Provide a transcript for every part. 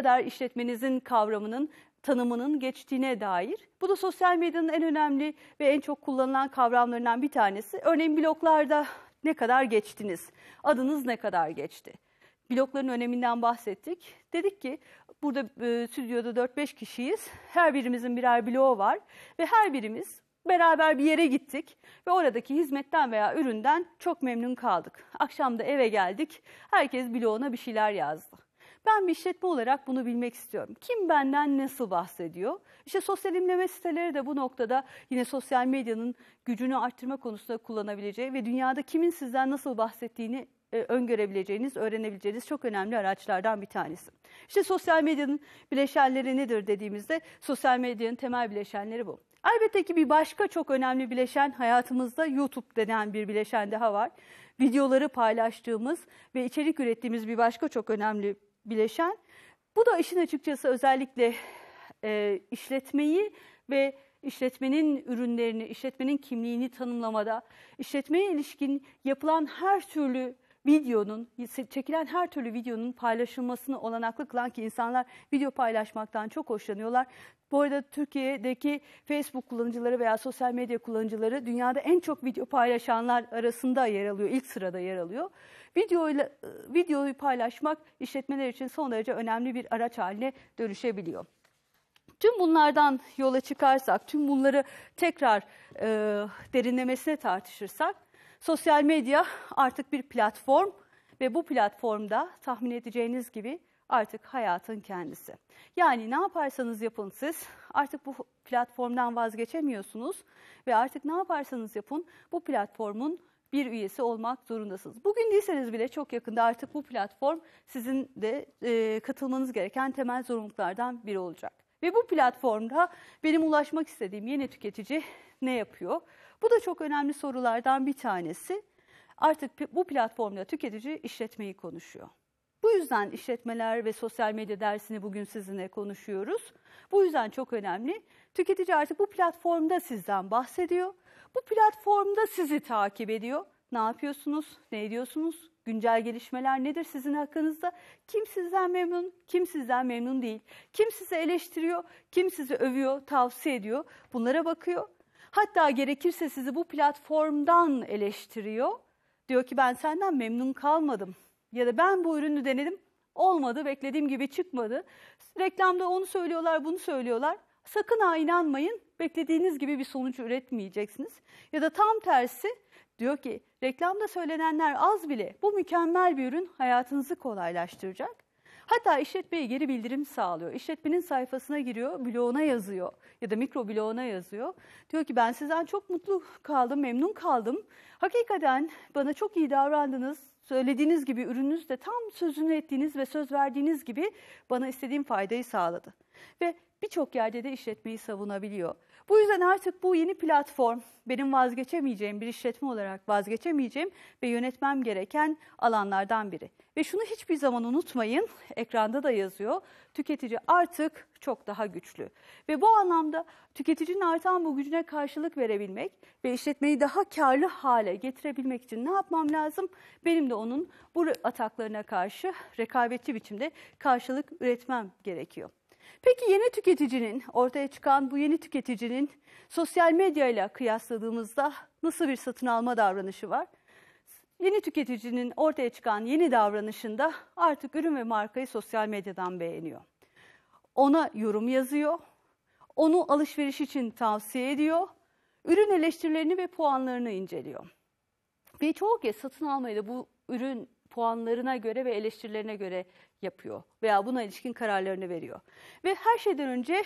kadar işletmenizin kavramının tanımının geçtiğine dair. Bu da sosyal medyanın en önemli ve en çok kullanılan kavramlarından bir tanesi. Örneğin bloklarda ne kadar geçtiniz? Adınız ne kadar geçti? Blokların öneminden bahsettik. Dedik ki burada e, stüdyoda 4-5 kişiyiz. Her birimizin birer bloğu var ve her birimiz beraber bir yere gittik ve oradaki hizmetten veya üründen çok memnun kaldık. Akşam da eve geldik. Herkes bloğuna bir şeyler yazdı. Ben bir işletme olarak bunu bilmek istiyorum. Kim benden nasıl bahsediyor? İşte sosyal imleme siteleri de bu noktada yine sosyal medyanın gücünü arttırma konusunda kullanabileceği ve dünyada kimin sizden nasıl bahsettiğini e, öngörebileceğiniz, öğrenebileceğiniz çok önemli araçlardan bir tanesi. İşte sosyal medyanın bileşenleri nedir dediğimizde sosyal medyanın temel bileşenleri bu. Elbette ki bir başka çok önemli bileşen hayatımızda YouTube denen bir bileşen daha var. Videoları paylaştığımız ve içerik ürettiğimiz bir başka çok önemli bileşen. Bu da işin açıkçası özellikle e, işletmeyi ve işletmenin ürünlerini, işletmenin kimliğini tanımlamada, işletmeye ilişkin yapılan her türlü videonun, çekilen her türlü videonun paylaşılmasını olanaklı kılan ki insanlar video paylaşmaktan çok hoşlanıyorlar. Bu arada Türkiye'deki Facebook kullanıcıları veya sosyal medya kullanıcıları dünyada en çok video paylaşanlar arasında yer alıyor, ilk sırada yer alıyor. Videoyla, videoyu paylaşmak işletmeler için son derece önemli bir araç haline dönüşebiliyor. Tüm bunlardan yola çıkarsak, tüm bunları tekrar e, derinlemesine tartışırsak, sosyal medya artık bir platform ve bu platformda tahmin edeceğiniz gibi artık hayatın kendisi. Yani ne yaparsanız yapın siz artık bu platformdan vazgeçemiyorsunuz ve artık ne yaparsanız yapın bu platformun bir üyesi olmak zorundasınız. Bugün değilseniz bile çok yakında artık bu platform sizin de e, katılmanız gereken temel zorunluluklardan biri olacak. Ve bu platformda benim ulaşmak istediğim yeni tüketici ne yapıyor? Bu da çok önemli sorulardan bir tanesi. Artık bu platformda tüketici işletmeyi konuşuyor. Bu yüzden işletmeler ve sosyal medya dersini bugün sizinle konuşuyoruz. Bu yüzden çok önemli. Tüketici artık bu platformda sizden bahsediyor. Bu platformda sizi takip ediyor. Ne yapıyorsunuz? Ne ediyorsunuz? Güncel gelişmeler nedir sizin hakkınızda? Kim sizden memnun, kim sizden memnun değil? Kim sizi eleştiriyor, kim sizi övüyor, tavsiye ediyor? Bunlara bakıyor. Hatta gerekirse sizi bu platformdan eleştiriyor. Diyor ki ben senden memnun kalmadım ya da ben bu ürünü denedim olmadı beklediğim gibi çıkmadı. Reklamda onu söylüyorlar bunu söylüyorlar. Sakın ha inanmayın beklediğiniz gibi bir sonuç üretmeyeceksiniz. Ya da tam tersi diyor ki reklamda söylenenler az bile bu mükemmel bir ürün hayatınızı kolaylaştıracak. Hatta işletmeye geri bildirim sağlıyor. İşletmenin sayfasına giriyor, bloğuna yazıyor ya da mikro bloğuna yazıyor. Diyor ki ben sizden çok mutlu kaldım, memnun kaldım. Hakikaten bana çok iyi davrandınız, söylediğiniz gibi ürününüz de tam sözünü ettiğiniz ve söz verdiğiniz gibi bana istediğim faydayı sağladı. Ve birçok yerde de işletmeyi savunabiliyor. Bu yüzden artık bu yeni platform benim vazgeçemeyeceğim bir işletme olarak vazgeçemeyeceğim ve yönetmem gereken alanlardan biri. Ve şunu hiçbir zaman unutmayın, ekranda da yazıyor, tüketici artık çok daha güçlü. Ve bu anlamda tüketicinin artan bu gücüne karşılık verebilmek ve işletmeyi daha karlı hale getirebilmek için ne yapmam lazım? Benim de onun bu ataklarına karşı rekabetçi biçimde karşılık üretmem gerekiyor. Peki yeni tüketicinin, ortaya çıkan bu yeni tüketicinin sosyal medya ile kıyasladığımızda nasıl bir satın alma davranışı var? Yeni tüketicinin ortaya çıkan yeni davranışında artık ürün ve markayı sosyal medyadan beğeniyor. Ona yorum yazıyor, onu alışveriş için tavsiye ediyor, ürün eleştirilerini ve puanlarını inceliyor. Ve çoğu kez satın almayı da bu ürün puanlarına göre ve eleştirilerine göre yapıyor veya buna ilişkin kararlarını veriyor. Ve her şeyden önce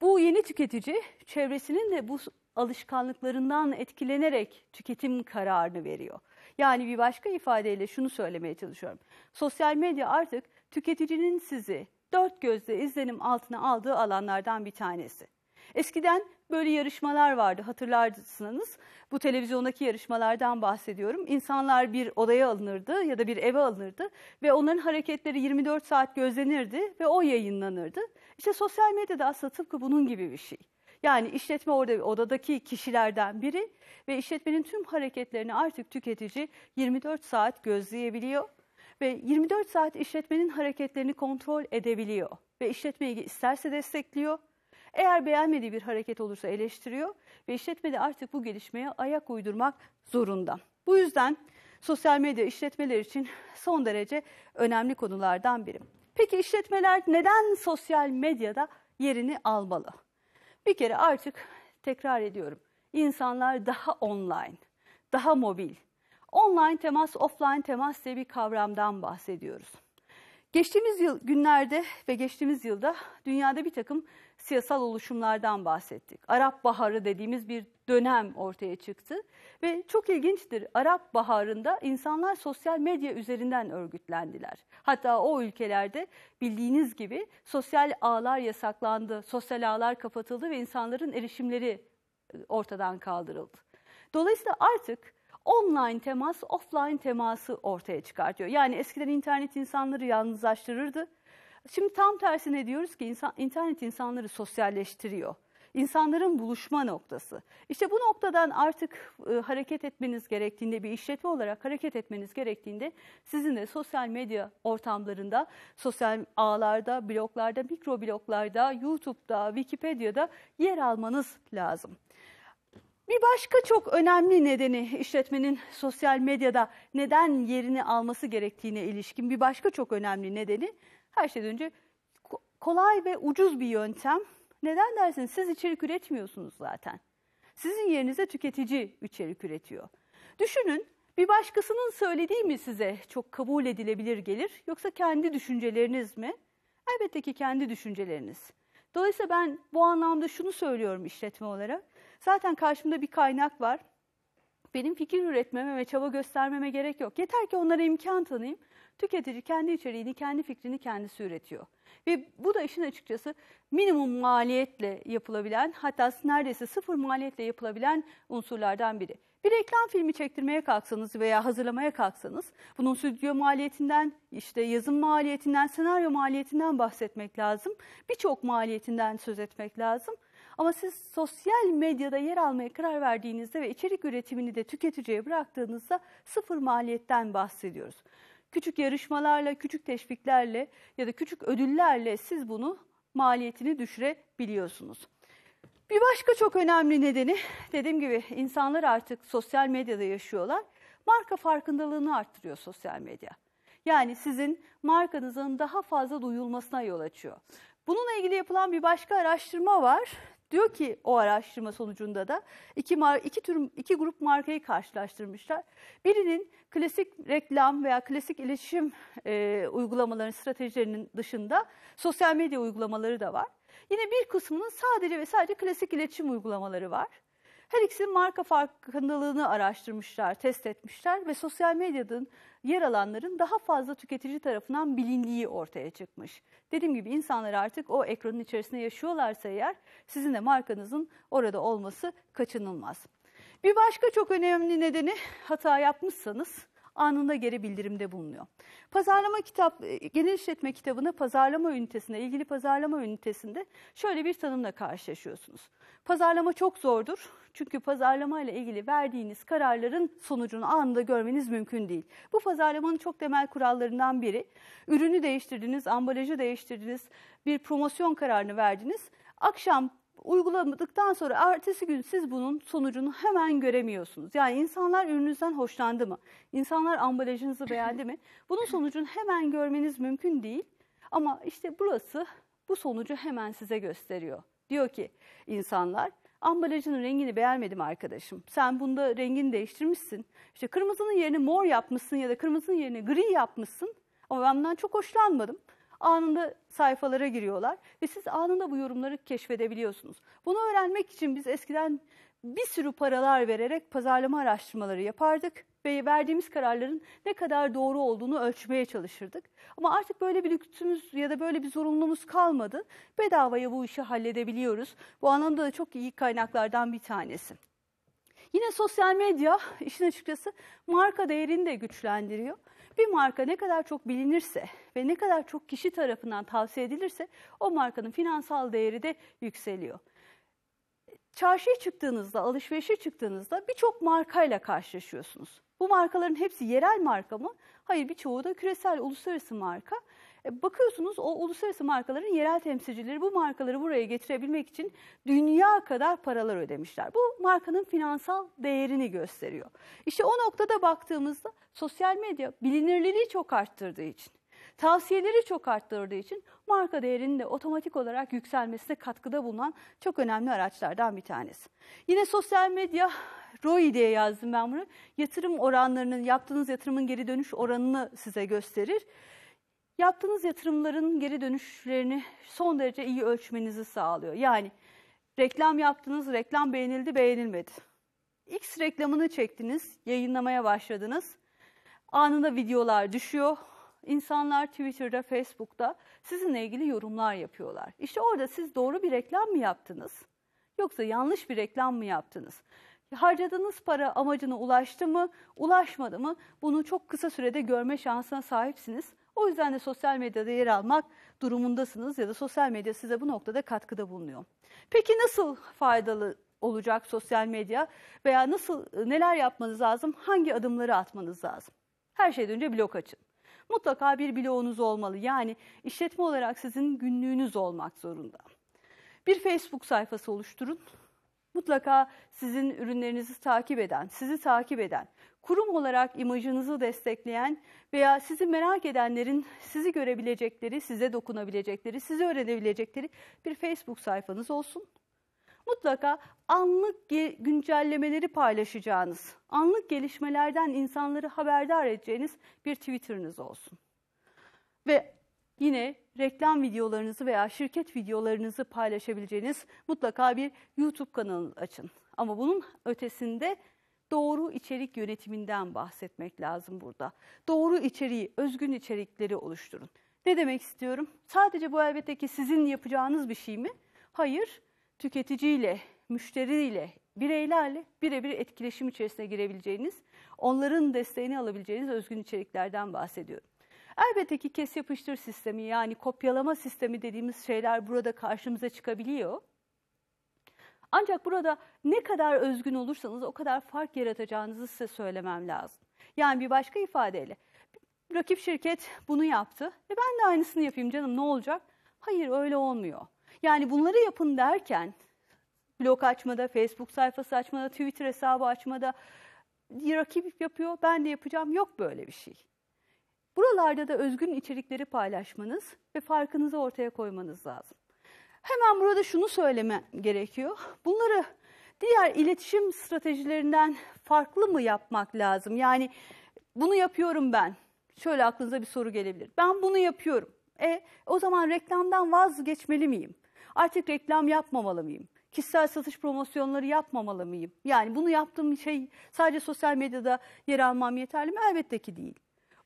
bu yeni tüketici çevresinin de bu alışkanlıklarından etkilenerek tüketim kararını veriyor. Yani bir başka ifadeyle şunu söylemeye çalışıyorum. Sosyal medya artık tüketicinin sizi dört gözle izlenim altına aldığı alanlardan bir tanesi. Eskiden böyle yarışmalar vardı hatırlarsınız. Bu televizyondaki yarışmalardan bahsediyorum. İnsanlar bir odaya alınırdı ya da bir eve alınırdı ve onların hareketleri 24 saat gözlenirdi ve o yayınlanırdı. İşte sosyal medyada aslında tıpkı bunun gibi bir şey. Yani işletme orada odadaki kişilerden biri ve işletmenin tüm hareketlerini artık tüketici 24 saat gözleyebiliyor. ve 24 saat işletmenin hareketlerini kontrol edebiliyor ve işletmeyi isterse destekliyor. Eğer beğenmediği bir hareket olursa eleştiriyor ve işletme de artık bu gelişmeye ayak uydurmak zorunda. Bu yüzden sosyal medya işletmeler için son derece önemli konulardan biri. Peki işletmeler neden sosyal medyada yerini almalı? Bir kere artık tekrar ediyorum. İnsanlar daha online, daha mobil. Online temas, offline temas diye bir kavramdan bahsediyoruz. Geçtiğimiz yıl günlerde ve geçtiğimiz yılda dünyada bir takım siyasal oluşumlardan bahsettik. Arap Baharı dediğimiz bir dönem ortaya çıktı ve çok ilginçtir. Arap Baharı'nda insanlar sosyal medya üzerinden örgütlendiler. Hatta o ülkelerde bildiğiniz gibi sosyal ağlar yasaklandı, sosyal ağlar kapatıldı ve insanların erişimleri e, ortadan kaldırıldı. Dolayısıyla artık online temas, offline teması ortaya çıkartıyor. Yani eskiden internet insanları yalnızlaştırırdı. Şimdi tam tersine diyoruz ki insan, internet insanları sosyalleştiriyor. İnsanların buluşma noktası. İşte bu noktadan artık e, hareket etmeniz gerektiğinde, bir işletme olarak hareket etmeniz gerektiğinde sizin de sosyal medya ortamlarında, sosyal ağlarda, bloglarda, mikro bloglarda, YouTube'da, Wikipedia'da yer almanız lazım. Bir başka çok önemli nedeni işletmenin sosyal medyada neden yerini alması gerektiğine ilişkin bir başka çok önemli nedeni her şeyden önce kolay ve ucuz bir yöntem. Neden dersiniz? Siz içerik üretmiyorsunuz zaten. Sizin yerinize tüketici içerik üretiyor. Düşünün bir başkasının söylediği mi size çok kabul edilebilir gelir yoksa kendi düşünceleriniz mi? Elbette ki kendi düşünceleriniz. Dolayısıyla ben bu anlamda şunu söylüyorum işletme olarak. Zaten karşımda bir kaynak var. Benim fikir üretmeme ve çaba göstermeme gerek yok. Yeter ki onlara imkan tanıyayım. Tüketici kendi içeriğini, kendi fikrini kendisi üretiyor. Ve bu da işin açıkçası minimum maliyetle yapılabilen, hatta neredeyse sıfır maliyetle yapılabilen unsurlardan biri. Bir reklam filmi çektirmeye kalksanız veya hazırlamaya kalksanız bunun stüdyo maliyetinden, işte yazım maliyetinden, senaryo maliyetinden bahsetmek lazım. Birçok maliyetinden söz etmek lazım. Ama siz sosyal medyada yer almaya karar verdiğinizde ve içerik üretimini de tüketiciye bıraktığınızda sıfır maliyetten bahsediyoruz. Küçük yarışmalarla, küçük teşviklerle ya da küçük ödüllerle siz bunu maliyetini düşürebiliyorsunuz. Bir başka çok önemli nedeni dediğim gibi insanlar artık sosyal medyada yaşıyorlar. Marka farkındalığını arttırıyor sosyal medya. Yani sizin markanızın daha fazla duyulmasına yol açıyor. Bununla ilgili yapılan bir başka araştırma var. Diyor ki o araştırma sonucunda da iki, iki, tür, iki grup markayı karşılaştırmışlar. Birinin klasik reklam veya klasik iletişim e, uygulamaların stratejilerinin dışında sosyal medya uygulamaları da var. Yine bir kısmının sadece ve sadece klasik iletişim uygulamaları var. Her ikisinin marka farkındalığını araştırmışlar, test etmişler ve sosyal medyanın yer alanların daha fazla tüketici tarafından bilindiği ortaya çıkmış. Dediğim gibi insanlar artık o ekranın içerisinde yaşıyorlarsa eğer sizin de markanızın orada olması kaçınılmaz. Bir başka çok önemli nedeni hata yapmışsanız anında geri bildirimde bulunuyor. Pazarlama kitap, e, genel işletme kitabında pazarlama ünitesinde, ilgili pazarlama ünitesinde şöyle bir tanımla karşılaşıyorsunuz. Pazarlama çok zordur. Çünkü pazarlama ile ilgili verdiğiniz kararların sonucunu anında görmeniz mümkün değil. Bu pazarlamanın çok temel kurallarından biri. Ürünü değiştirdiniz, ambalajı değiştirdiniz, bir promosyon kararını verdiniz. Akşam uygulamadıktan sonra ertesi gün siz bunun sonucunu hemen göremiyorsunuz. Yani insanlar ürününüzden hoşlandı mı? İnsanlar ambalajınızı beğendi mi? Bunun sonucunu hemen görmeniz mümkün değil. Ama işte burası bu sonucu hemen size gösteriyor. Diyor ki insanlar ambalajının rengini beğenmedim arkadaşım. Sen bunda rengini değiştirmişsin. İşte kırmızının yerini mor yapmışsın ya da kırmızının yerini gri yapmışsın. Ama ben bundan çok hoşlanmadım anında sayfalara giriyorlar ve siz anında bu yorumları keşfedebiliyorsunuz. Bunu öğrenmek için biz eskiden bir sürü paralar vererek pazarlama araştırmaları yapardık ve verdiğimiz kararların ne kadar doğru olduğunu ölçmeye çalışırdık. Ama artık böyle bir lüksümüz ya da böyle bir zorunluluğumuz kalmadı. Bedavaya bu işi halledebiliyoruz. Bu anlamda da çok iyi kaynaklardan bir tanesi. Yine sosyal medya işin açıkçası marka değerini de güçlendiriyor. Bir marka ne kadar çok bilinirse ve ne kadar çok kişi tarafından tavsiye edilirse o markanın finansal değeri de yükseliyor. Çarşıya çıktığınızda, alışverişe çıktığınızda birçok markayla karşılaşıyorsunuz. Bu markaların hepsi yerel marka mı? Hayır birçoğu da küresel, uluslararası marka. E, bakıyorsunuz o uluslararası markaların yerel temsilcileri bu markaları buraya getirebilmek için dünya kadar paralar ödemişler. Bu markanın finansal değerini gösteriyor. İşte o noktada baktığımızda sosyal medya bilinirliliği çok arttırdığı için, tavsiyeleri çok arttırdığı için marka değerinin de otomatik olarak yükselmesine katkıda bulunan çok önemli araçlardan bir tanesi. Yine sosyal medya ROI diye yazdım ben bunu. Yatırım oranlarının, yaptığınız yatırımın geri dönüş oranını size gösterir. Yaptığınız yatırımların geri dönüşlerini son derece iyi ölçmenizi sağlıyor. Yani reklam yaptınız, reklam beğenildi, beğenilmedi. X reklamını çektiniz, yayınlamaya başladınız. Anında videolar düşüyor. İnsanlar Twitter'da, Facebook'ta sizinle ilgili yorumlar yapıyorlar. İşte orada siz doğru bir reklam mı yaptınız? Yoksa yanlış bir reklam mı yaptınız? Harcadığınız para amacına ulaştı mı, ulaşmadı mı? Bunu çok kısa sürede görme şansına sahipsiniz. O yüzden de sosyal medyada yer almak durumundasınız ya da sosyal medya size bu noktada katkıda bulunuyor. Peki nasıl faydalı olacak sosyal medya veya nasıl neler yapmanız lazım? Hangi adımları atmanız lazım? Her şeyden önce blog açın. Mutlaka bir blogunuz olmalı. Yani işletme olarak sizin günlüğünüz olmak zorunda. Bir Facebook sayfası oluşturun. Mutlaka sizin ürünlerinizi takip eden, sizi takip eden, kurum olarak imajınızı destekleyen veya sizi merak edenlerin sizi görebilecekleri, size dokunabilecekleri, sizi öğrenebilecekleri bir Facebook sayfanız olsun. Mutlaka anlık güncellemeleri paylaşacağınız, anlık gelişmelerden insanları haberdar edeceğiniz bir Twitter'ınız olsun. Ve yine reklam videolarınızı veya şirket videolarınızı paylaşabileceğiniz mutlaka bir YouTube kanalı açın. Ama bunun ötesinde doğru içerik yönetiminden bahsetmek lazım burada. Doğru içeriği, özgün içerikleri oluşturun. Ne demek istiyorum? Sadece bu elbette ki sizin yapacağınız bir şey mi? Hayır, tüketiciyle, müşteriyle, bireylerle birebir etkileşim içerisine girebileceğiniz, onların desteğini alabileceğiniz özgün içeriklerden bahsediyorum. Elbette ki kes yapıştır sistemi yani kopyalama sistemi dediğimiz şeyler burada karşımıza çıkabiliyor. Ancak burada ne kadar özgün olursanız o kadar fark yaratacağınızı size söylemem lazım. Yani bir başka ifadeyle rakip şirket bunu yaptı ve ben de aynısını yapayım canım ne olacak? Hayır öyle olmuyor. Yani bunları yapın derken blog açmada, Facebook sayfası açmada, Twitter hesabı açmada rakip yapıyor ben de yapacağım yok böyle bir şey. Buralarda da özgün içerikleri paylaşmanız ve farkınızı ortaya koymanız lazım. Hemen burada şunu söyleme gerekiyor. Bunları diğer iletişim stratejilerinden farklı mı yapmak lazım? Yani bunu yapıyorum ben. Şöyle aklınıza bir soru gelebilir. Ben bunu yapıyorum. E o zaman reklamdan vazgeçmeli miyim? Artık reklam yapmamalı mıyım? Kişisel satış promosyonları yapmamalı mıyım? Yani bunu yaptığım şey sadece sosyal medyada yer almam yeterli mi? Elbette ki değil.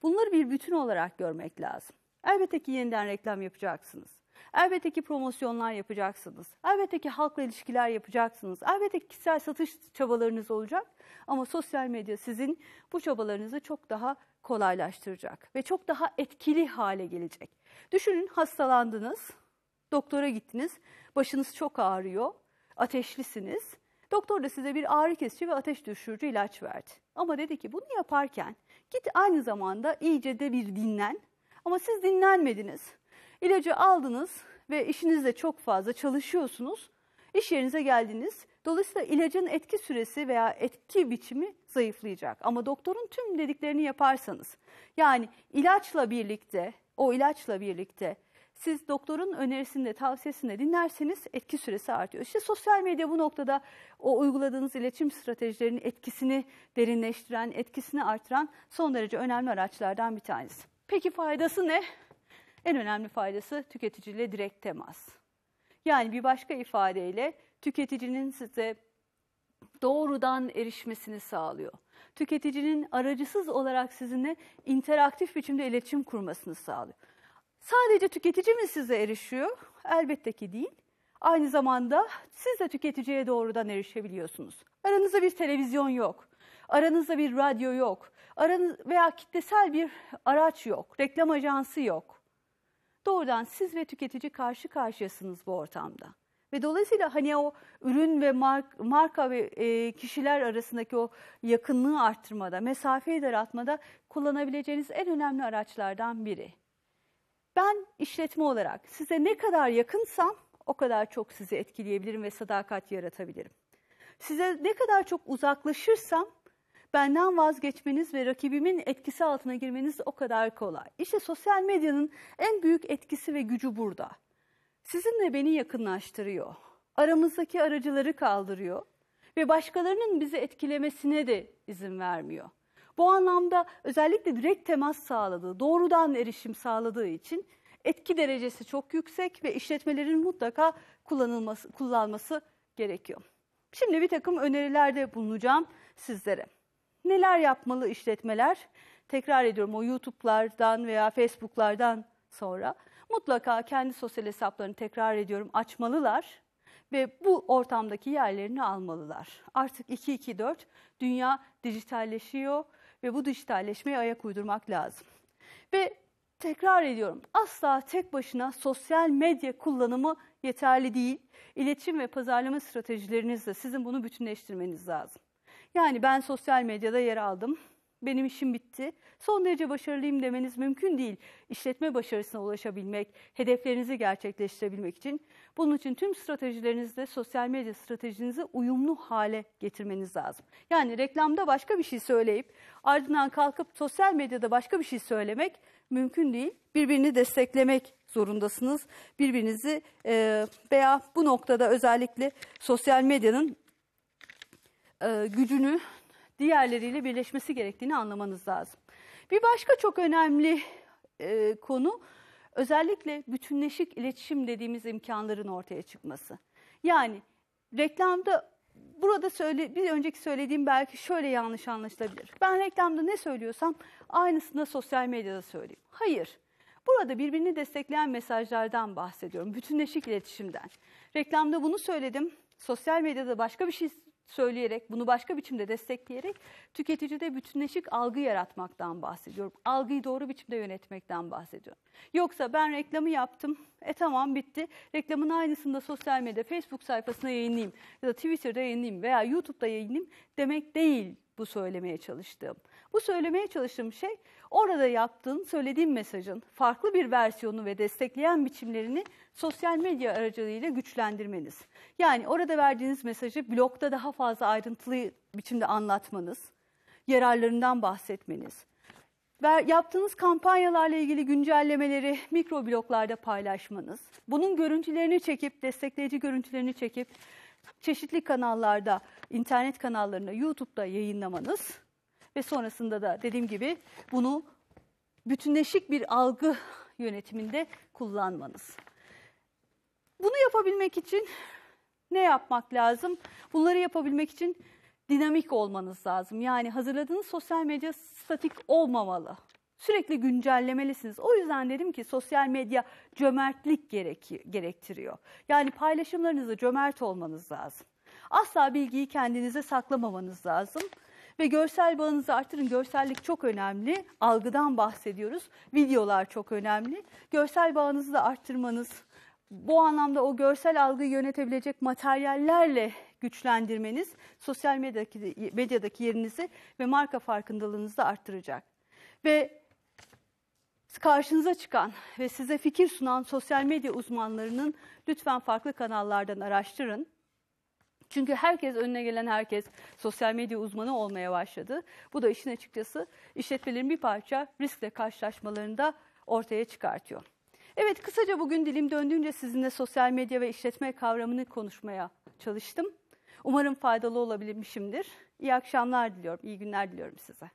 Bunları bir bütün olarak görmek lazım. Elbette ki yeniden reklam yapacaksınız. Elbette ki promosyonlar yapacaksınız. Elbette ki halkla ilişkiler yapacaksınız. Elbette ki kişisel satış çabalarınız olacak. Ama sosyal medya sizin bu çabalarınızı çok daha kolaylaştıracak ve çok daha etkili hale gelecek. Düşünün hastalandınız, doktora gittiniz, başınız çok ağrıyor, ateşlisiniz. Doktor da size bir ağrı kesici ve ateş düşürücü ilaç verdi. Ama dedi ki bunu yaparken git aynı zamanda iyice de bir dinlen. Ama siz dinlenmediniz. İlacı aldınız ve işinizde çok fazla çalışıyorsunuz. İş yerinize geldiniz. Dolayısıyla ilacın etki süresi veya etki biçimi zayıflayacak. Ama doktorun tüm dediklerini yaparsanız, yani ilaçla birlikte, o ilaçla birlikte siz doktorun önerisinde, tavsiyesinde dinlerseniz etki süresi artıyor. İşte sosyal medya bu noktada o uyguladığınız iletişim stratejilerinin etkisini derinleştiren, etkisini artıran son derece önemli araçlardan bir tanesi. Peki faydası ne? En önemli faydası tüketiciyle direkt temas. Yani bir başka ifadeyle tüketicinin size doğrudan erişmesini sağlıyor. Tüketicinin aracısız olarak sizinle interaktif biçimde iletişim kurmasını sağlıyor. Sadece tüketici mi size erişiyor? Elbette ki değil. Aynı zamanda siz de tüketiciye doğrudan erişebiliyorsunuz. Aranızda bir televizyon yok. Aranızda bir radyo yok. Aranız veya kitlesel bir araç yok. Reklam ajansı yok. Doğrudan siz ve tüketici karşı karşıyasınız bu ortamda. Ve dolayısıyla hani o ürün ve mark, marka ve e, kişiler arasındaki o yakınlığı arttırmada, mesafeyi daraltmada kullanabileceğiniz en önemli araçlardan biri. Ben işletme olarak size ne kadar yakınsam o kadar çok sizi etkileyebilirim ve sadakat yaratabilirim. Size ne kadar çok uzaklaşırsam benden vazgeçmeniz ve rakibimin etkisi altına girmeniz o kadar kolay. İşte sosyal medyanın en büyük etkisi ve gücü burada. Sizinle beni yakınlaştırıyor. Aramızdaki aracıları kaldırıyor ve başkalarının bizi etkilemesine de izin vermiyor. Bu anlamda özellikle direkt temas sağladığı, doğrudan erişim sağladığı için etki derecesi çok yüksek ve işletmelerin mutlaka kullanılması, kullanması gerekiyor. Şimdi bir takım önerilerde bulunacağım sizlere. Neler yapmalı işletmeler? Tekrar ediyorum o YouTube'lardan veya Facebook'lardan sonra mutlaka kendi sosyal hesaplarını tekrar ediyorum açmalılar ve bu ortamdaki yerlerini almalılar. Artık 2-2-4 dünya dijitalleşiyor ve bu dijitalleşmeye ayak uydurmak lazım. Ve tekrar ediyorum asla tek başına sosyal medya kullanımı yeterli değil. İletişim ve pazarlama stratejilerinizle sizin bunu bütünleştirmeniz lazım. Yani ben sosyal medyada yer aldım. Benim işim bitti. Son derece başarılıyım demeniz mümkün değil. İşletme başarısına ulaşabilmek, hedeflerinizi gerçekleştirebilmek için. Bunun için tüm stratejilerinizde sosyal medya stratejinizi uyumlu hale getirmeniz lazım. Yani reklamda başka bir şey söyleyip ardından kalkıp sosyal medyada başka bir şey söylemek mümkün değil. Birbirini desteklemek zorundasınız. Birbirinizi e, veya bu noktada özellikle sosyal medyanın e, gücünü diğerleriyle birleşmesi gerektiğini anlamanız lazım. Bir başka çok önemli e, konu özellikle bütünleşik iletişim dediğimiz imkanların ortaya çıkması. Yani reklamda burada söyle, bir önceki söylediğim belki şöyle yanlış anlaşılabilir. Ben reklamda ne söylüyorsam aynısını da sosyal medyada söyleyeyim. Hayır. Burada birbirini destekleyen mesajlardan bahsediyorum. Bütünleşik iletişimden. Reklamda bunu söyledim. Sosyal medyada başka bir şey söyleyerek, bunu başka biçimde destekleyerek tüketicide bütünleşik algı yaratmaktan bahsediyorum. Algıyı doğru biçimde yönetmekten bahsediyorum. Yoksa ben reklamı yaptım, e tamam bitti. Reklamın aynısını da sosyal medya, Facebook sayfasına yayınlayayım ya da Twitter'da yayınlayayım veya YouTube'da yayınlayayım demek değil bu söylemeye çalıştığım. Bu söylemeye çalıştığım şey orada yaptığın, söylediğin mesajın farklı bir versiyonu ve destekleyen biçimlerini sosyal medya aracılığıyla güçlendirmeniz. Yani orada verdiğiniz mesajı blogda daha fazla ayrıntılı biçimde anlatmanız, yararlarından bahsetmeniz, ve yaptığınız kampanyalarla ilgili güncellemeleri mikro bloklarda paylaşmanız, bunun görüntülerini çekip, destekleyici görüntülerini çekip çeşitli kanallarda, internet kanallarında, YouTube'da yayınlamanız ve sonrasında da dediğim gibi bunu bütünleşik bir algı yönetiminde kullanmanız. Bunu yapabilmek için ne yapmak lazım? Bunları yapabilmek için dinamik olmanız lazım. Yani hazırladığınız sosyal medya statik olmamalı. Sürekli güncellemelisiniz. O yüzden dedim ki sosyal medya cömertlik gerektiriyor. Yani paylaşımlarınızı cömert olmanız lazım. Asla bilgiyi kendinize saklamamanız lazım. Ve görsel bağınızı artırın. Görsellik çok önemli. Algıdan bahsediyoruz. Videolar çok önemli. Görsel bağınızı da arttırmanız, bu anlamda o görsel algıyı yönetebilecek materyallerle güçlendirmeniz sosyal medyadaki, medyadaki yerinizi ve marka farkındalığınızı da arttıracak. Ve karşınıza çıkan ve size fikir sunan sosyal medya uzmanlarının lütfen farklı kanallardan araştırın. Çünkü herkes önüne gelen herkes sosyal medya uzmanı olmaya başladı. Bu da işin açıkçası işletmelerin bir parça riskle karşılaşmalarında ortaya çıkartıyor. Evet kısaca bugün dilim döndüğünce sizinle sosyal medya ve işletme kavramını konuşmaya çalıştım. Umarım faydalı olabilmişimdir. İyi akşamlar diliyorum, iyi günler diliyorum size.